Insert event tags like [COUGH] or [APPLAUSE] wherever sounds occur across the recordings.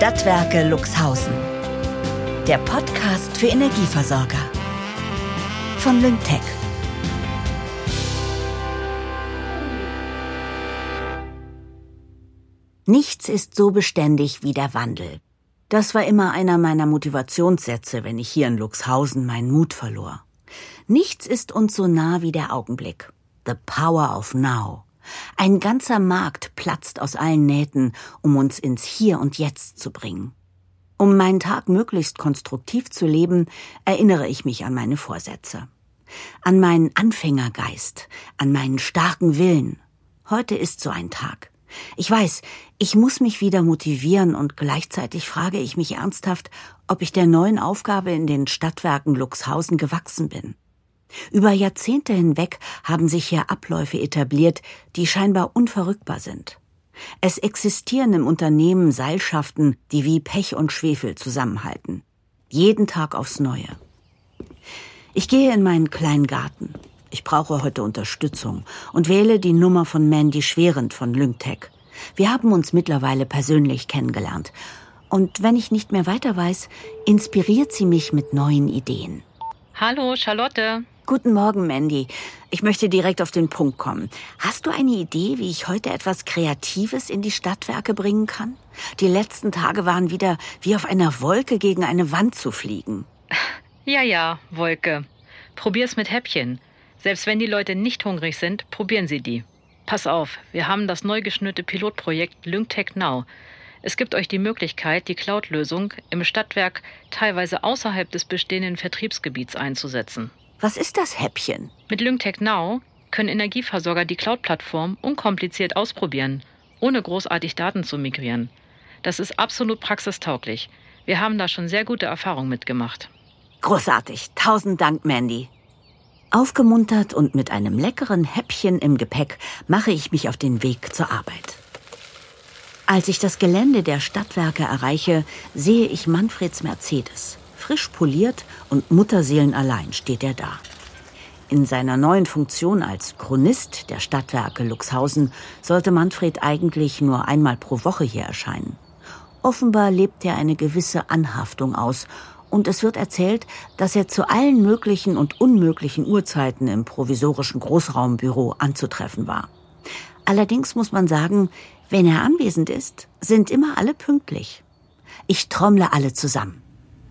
Stadtwerke Luxhausen. Der Podcast für Energieversorger. Von Lyngtech. Nichts ist so beständig wie der Wandel. Das war immer einer meiner Motivationssätze, wenn ich hier in Luxhausen meinen Mut verlor. Nichts ist uns so nah wie der Augenblick. The power of now. Ein ganzer Markt platzt aus allen Nähten, um uns ins Hier und Jetzt zu bringen. Um meinen Tag möglichst konstruktiv zu leben, erinnere ich mich an meine Vorsätze. An meinen Anfängergeist, an meinen starken Willen. Heute ist so ein Tag. Ich weiß, ich muss mich wieder motivieren und gleichzeitig frage ich mich ernsthaft, ob ich der neuen Aufgabe in den Stadtwerken Luxhausen gewachsen bin. Über Jahrzehnte hinweg haben sich hier Abläufe etabliert, die scheinbar unverrückbar sind. Es existieren im Unternehmen Seilschaften, die wie Pech und Schwefel zusammenhalten. Jeden Tag aufs Neue. Ich gehe in meinen kleinen Garten. Ich brauche heute Unterstützung und wähle die Nummer von Mandy Schwerend von Lyngtech. Wir haben uns mittlerweile persönlich kennengelernt. Und wenn ich nicht mehr weiter weiß, inspiriert sie mich mit neuen Ideen. Hallo, Charlotte. Guten Morgen, Mandy. Ich möchte direkt auf den Punkt kommen. Hast du eine Idee, wie ich heute etwas Kreatives in die Stadtwerke bringen kann? Die letzten Tage waren wieder wie auf einer Wolke gegen eine Wand zu fliegen. [LAUGHS] Ja, ja, Wolke. Probier's mit Häppchen. Selbst wenn die Leute nicht hungrig sind, probieren sie die. Pass auf, wir haben das neu geschnürte Pilotprojekt Lyngtech Now. Es gibt euch die Möglichkeit, die Cloud-Lösung im Stadtwerk teilweise außerhalb des bestehenden Vertriebsgebiets einzusetzen. Was ist das Häppchen? Mit Lyngtech Now können Energieversorger die Cloud-Plattform unkompliziert ausprobieren, ohne großartig Daten zu migrieren. Das ist absolut praxistauglich. Wir haben da schon sehr gute Erfahrungen mitgemacht. Großartig. Tausend Dank, Mandy. Aufgemuntert und mit einem leckeren Häppchen im Gepäck mache ich mich auf den Weg zur Arbeit. Als ich das Gelände der Stadtwerke erreiche, sehe ich Manfreds Mercedes. Frisch poliert und mutterseelenallein steht er da. In seiner neuen Funktion als Chronist der Stadtwerke Luxhausen sollte Manfred eigentlich nur einmal pro Woche hier erscheinen. Offenbar lebt er eine gewisse Anhaftung aus und es wird erzählt, dass er zu allen möglichen und unmöglichen Uhrzeiten im provisorischen Großraumbüro anzutreffen war. Allerdings muss man sagen, wenn er anwesend ist, sind immer alle pünktlich. Ich trommle alle zusammen.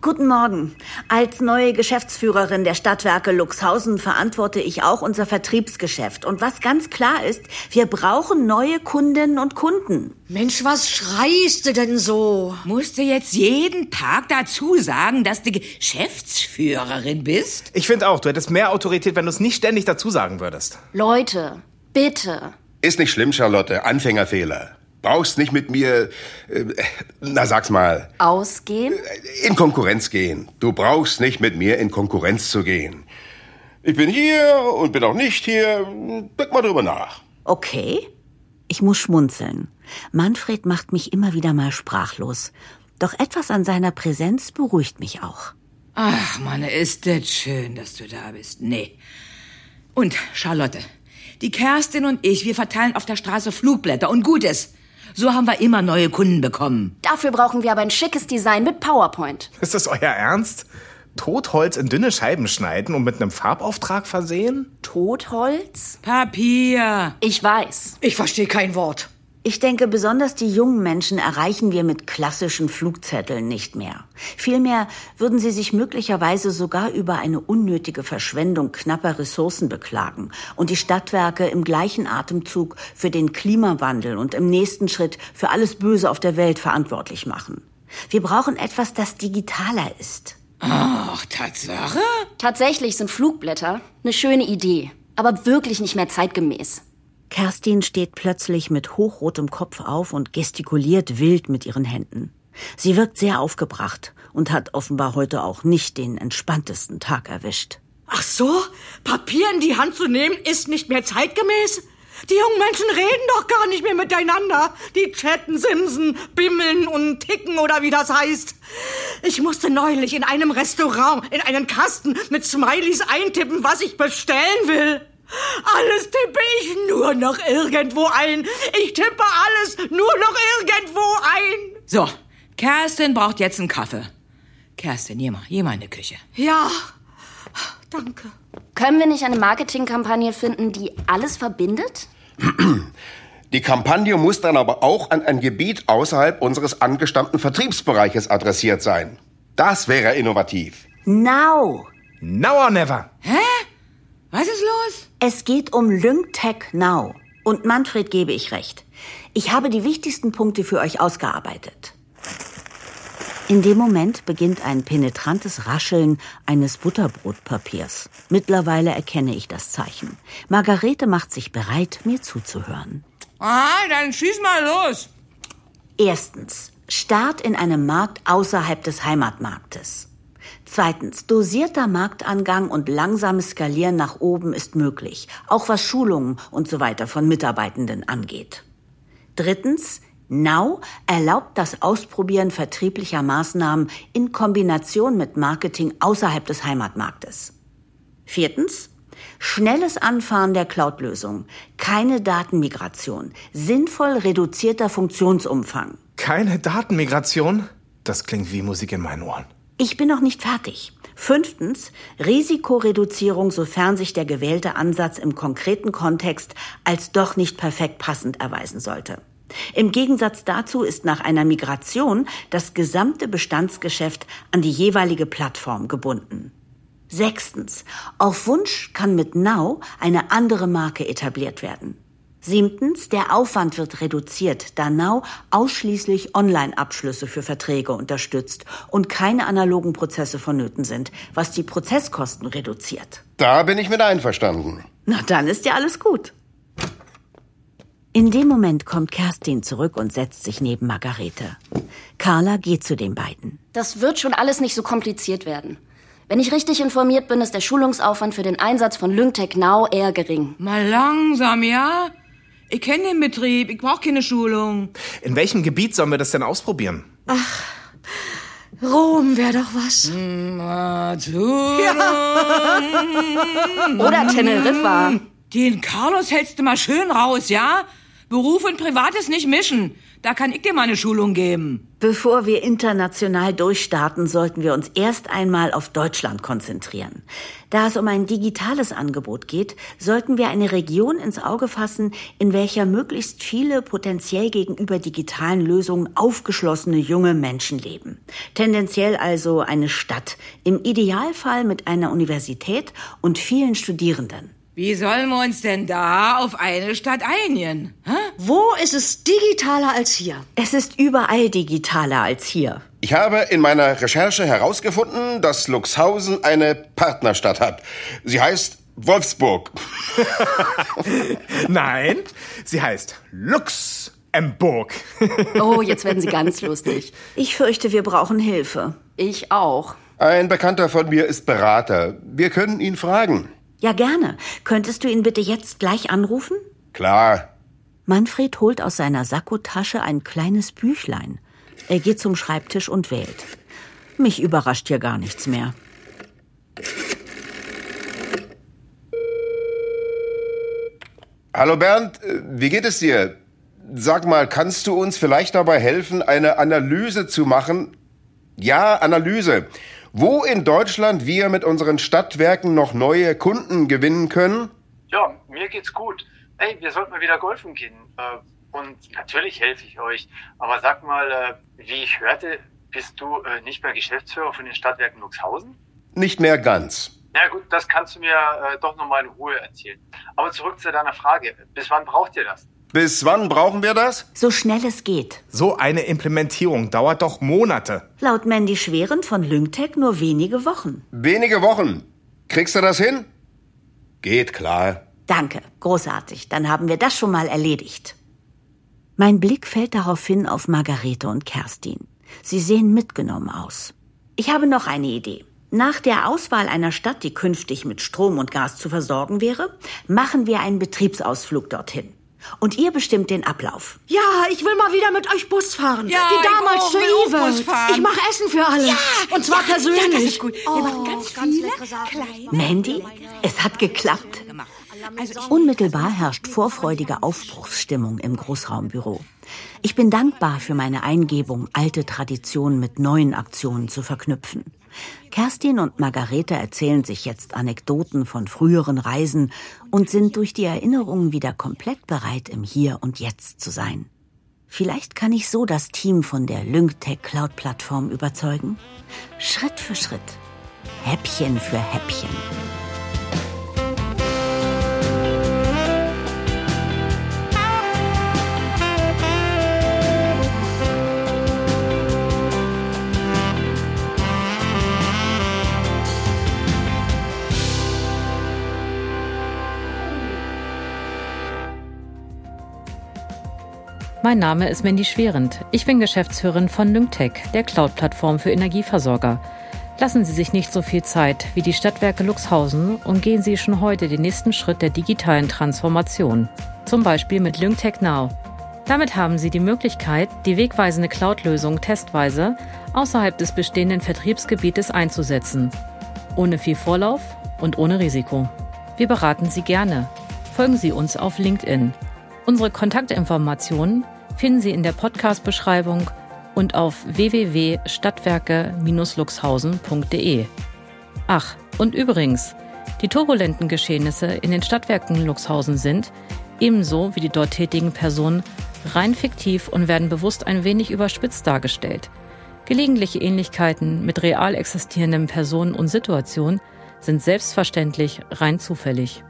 Guten Morgen. Als neue Geschäftsführerin der Stadtwerke Luxhausen verantworte ich auch unser Vertriebsgeschäft. Und was ganz klar ist, wir brauchen neue Kundinnen und Kunden. Mensch, was schreist du denn so? Musst du jetzt jeden Tag dazu sagen, dass du Geschäftsführerin bist? Ich finde auch, du hättest mehr Autorität, wenn du es nicht ständig dazu sagen würdest. Leute, bitte. Ist nicht schlimm, Charlotte. Anfängerfehler brauchst nicht mit mir, äh, na sag's mal. Ausgehen? In Konkurrenz gehen. Du brauchst nicht mit mir in Konkurrenz zu gehen. Ich bin hier und bin auch nicht hier. Denk mal drüber nach. Okay. Ich muss schmunzeln. Manfred macht mich immer wieder mal sprachlos. Doch etwas an seiner Präsenz beruhigt mich auch. Ach, Mann, ist das schön, dass du da bist. Nee. Und, Charlotte, die Kerstin und ich, wir verteilen auf der Straße Flugblätter und Gutes. So haben wir immer neue Kunden bekommen. Dafür brauchen wir aber ein schickes Design mit PowerPoint. Ist das euer Ernst? Totholz in dünne Scheiben schneiden und mit einem Farbauftrag versehen? Totholz? Papier. Ich weiß. Ich verstehe kein Wort. Ich denke, besonders die jungen Menschen erreichen wir mit klassischen Flugzetteln nicht mehr. Vielmehr würden sie sich möglicherweise sogar über eine unnötige Verschwendung knapper Ressourcen beklagen und die Stadtwerke im gleichen Atemzug für den Klimawandel und im nächsten Schritt für alles Böse auf der Welt verantwortlich machen. Wir brauchen etwas, das digitaler ist. Ach, Tatsache? Tatsächlich sind Flugblätter eine schöne Idee, aber wirklich nicht mehr zeitgemäß. Kerstin steht plötzlich mit hochrotem Kopf auf und gestikuliert wild mit ihren Händen. Sie wirkt sehr aufgebracht und hat offenbar heute auch nicht den entspanntesten Tag erwischt. Ach so? Papier in die Hand zu nehmen, ist nicht mehr zeitgemäß? Die jungen Menschen reden doch gar nicht mehr miteinander. Die chatten, simsen, bimmeln und ticken oder wie das heißt. Ich musste neulich in einem Restaurant in einen Kasten mit Smileys eintippen, was ich bestellen will. Alles tippe ich nur noch irgendwo ein. Ich tippe alles nur noch irgendwo ein. So, Kerstin braucht jetzt einen Kaffee. Kerstin, geh mal, geh mal in die Küche. Ja, danke. Können wir nicht eine Marketingkampagne finden, die alles verbindet? [CLEARS THROAT] Die Kampagne muss dann aber auch an ein Gebiet außerhalb unseres angestammten Vertriebsbereiches adressiert sein. Das wäre innovativ. Now! Now or never. Was ist los? Es geht um LyncTech Now. Und Manfred gebe ich recht. Ich habe die wichtigsten Punkte für euch ausgearbeitet. In dem Moment beginnt ein penetrantes Rascheln eines Butterbrotpapiers. Mittlerweile erkenne ich das Zeichen. Margarete macht sich bereit, mir zuzuhören. Ah, dann schieß mal los. Erstens. Start in einem Markt außerhalb des Heimatmarktes. Zweitens. Dosierter Marktangang und langsames Skalieren nach oben ist möglich, auch was Schulungen und so weiter von Mitarbeitenden angeht. Drittens. Now erlaubt das Ausprobieren vertrieblicher Maßnahmen in Kombination mit Marketing außerhalb des Heimatmarktes. Viertens. Schnelles Anfahren der Cloud-Lösung, keine Datenmigration, sinnvoll reduzierter Funktionsumfang. Keine Datenmigration? Das klingt wie Musik in meinen Ohren. Ich bin noch nicht fertig. Fünftens, Risikoreduzierung, sofern sich der gewählte Ansatz im konkreten Kontext als doch nicht perfekt passend erweisen sollte. Im Gegensatz dazu ist nach einer Migration das gesamte Bestandsgeschäft an die jeweilige Plattform gebunden. Sechstens, auf Wunsch kann mit Now eine andere Marke etabliert werden. Siebtens, der Aufwand wird reduziert, da Now ausschließlich Online-Abschlüsse für Verträge unterstützt und keine analogen Prozesse vonnöten sind, was die Prozesskosten reduziert. Da bin ich mit einverstanden. Na, dann ist ja alles gut. In dem Moment kommt Kerstin zurück und setzt sich neben Margarete. Carla geht zu den beiden. Das wird schon alles nicht so kompliziert werden. Wenn ich richtig informiert bin, ist der Schulungsaufwand für den Einsatz von LyncTech Now eher gering. Mal langsam, ja? Ich kenne den Betrieb, ich brauche keine Schulung. In welchem Gebiet sollen wir das denn ausprobieren? Rom wäre doch was. Oder Teneriffa. Den Carlos hältst du mal schön raus, ja? Beruf und Privates nicht mischen. Da kann ich dir mal eine Schulung geben. Bevor wir international durchstarten, sollten wir uns erst einmal auf Deutschland konzentrieren. Da es um ein digitales Angebot geht, sollten wir eine Region ins Auge fassen, in welcher möglichst viele potenziell gegenüber digitalen Lösungen aufgeschlossene junge Menschen leben. Tendenziell also eine Stadt, im Idealfall mit einer Universität und vielen Studierenden. Wie sollen wir uns denn da auf eine Stadt einigen? Hä? Wo ist es digitaler als hier? Es ist überall digitaler als hier. Ich habe in meiner Recherche herausgefunden, dass Luxhausen eine Partnerstadt hat. Sie heißt Wolfsburg. [LAUGHS] Nein, sie heißt Luxemburg. [LAUGHS] Oh, jetzt werden Sie ganz lustig. Ich fürchte, wir brauchen Hilfe. Ich auch. Ein Bekannter von mir ist Berater. Wir können ihn fragen. Ja, gerne. Könntest du ihn bitte jetzt gleich anrufen? Klar. Manfred holt aus seiner Sakkotasche ein kleines Büchlein. Er geht zum Schreibtisch und wählt. Mich überrascht hier gar nichts mehr. Hallo Bernd, äh, wie geht es dir? Sag mal, kannst du uns vielleicht dabei helfen, eine Analyse zu machen? Ja, Analyse. Wo in Deutschland wir mit unseren Stadtwerken noch neue Kunden gewinnen können? Ja, mir geht's gut. Ey, wir sollten mal wieder golfen gehen. Äh, Und natürlich helfe ich euch. Aber sag mal, äh, wie ich hörte, bist du äh, nicht mehr Geschäftsführer von den Stadtwerken Luxhausen? Nicht mehr ganz. Na gut, das kannst du mir doch nochmal in Ruhe erzählen. Aber zurück zu deiner Frage. Bis wann braucht ihr das? Bis wann brauchen wir das? So schnell es geht. So eine Implementierung dauert doch Monate. Laut Mandy Schweren von Lyngtech nur wenige Wochen. Wenige Wochen. Kriegst du das hin? Geht klar. Danke, großartig. Dann haben wir das schon mal erledigt. Mein Blick fällt daraufhin auf Margarete und Kerstin. Sie sehen mitgenommen aus. Ich habe noch eine Idee. Nach der Auswahl einer Stadt, die künftig mit Strom und Gas zu versorgen wäre, machen wir einen Betriebsausflug dorthin. Und ihr bestimmt den Ablauf. Ja, ich will mal wieder mit euch Bus fahren. Ja, Wie ich damals auch, zu Ive. Bus fahren. Ich mache Essen für alle. Und zwar persönlich. Ja, das ist gut. Wir Oh, machen ganz, ganz viele kleine. Mandy, es hat geklappt. Unmittelbar herrscht vorfreudige Aufbruchsstimmung im Großraumbüro. Ich bin dankbar für meine Eingebung, alte Traditionen mit neuen Aktionen zu verknüpfen. Kerstin und Margarete erzählen sich jetzt Anekdoten von früheren Reisen und sind durch die Erinnerungen wieder komplett bereit, im Hier und Jetzt zu sein. Vielleicht kann ich so das Team von der LyncTech Cloud Plattform überzeugen? Schritt für Schritt. Häppchen für Häppchen. Mein Name ist Mandy Schwerend. Ich bin Geschäftsführerin von Lyngtech, der Cloud-Plattform für Energieversorger. Lassen Sie sich nicht so viel Zeit wie die Stadtwerke Luxhausen und gehen Sie schon heute den nächsten Schritt der digitalen Transformation. Zum Beispiel mit Lyngtech Now. Damit haben Sie die Möglichkeit, die wegweisende Cloud-Lösung testweise außerhalb des bestehenden Vertriebsgebietes einzusetzen. Ohne viel Vorlauf und ohne Risiko. Wir beraten Sie gerne. Folgen Sie uns auf LinkedIn. Unsere Kontaktinformationen finden Sie in der Podcast-Beschreibung und auf www.stadtwerke-luxhausen.de. Ach, und übrigens, die turbulenten Geschehnisse in den Stadtwerken Luxhausen sind, ebenso wie die dort tätigen Personen, rein fiktiv und werden bewusst ein wenig überspitzt dargestellt. Gelegentliche Ähnlichkeiten mit real existierenden Personen und Situationen sind selbstverständlich rein zufällig.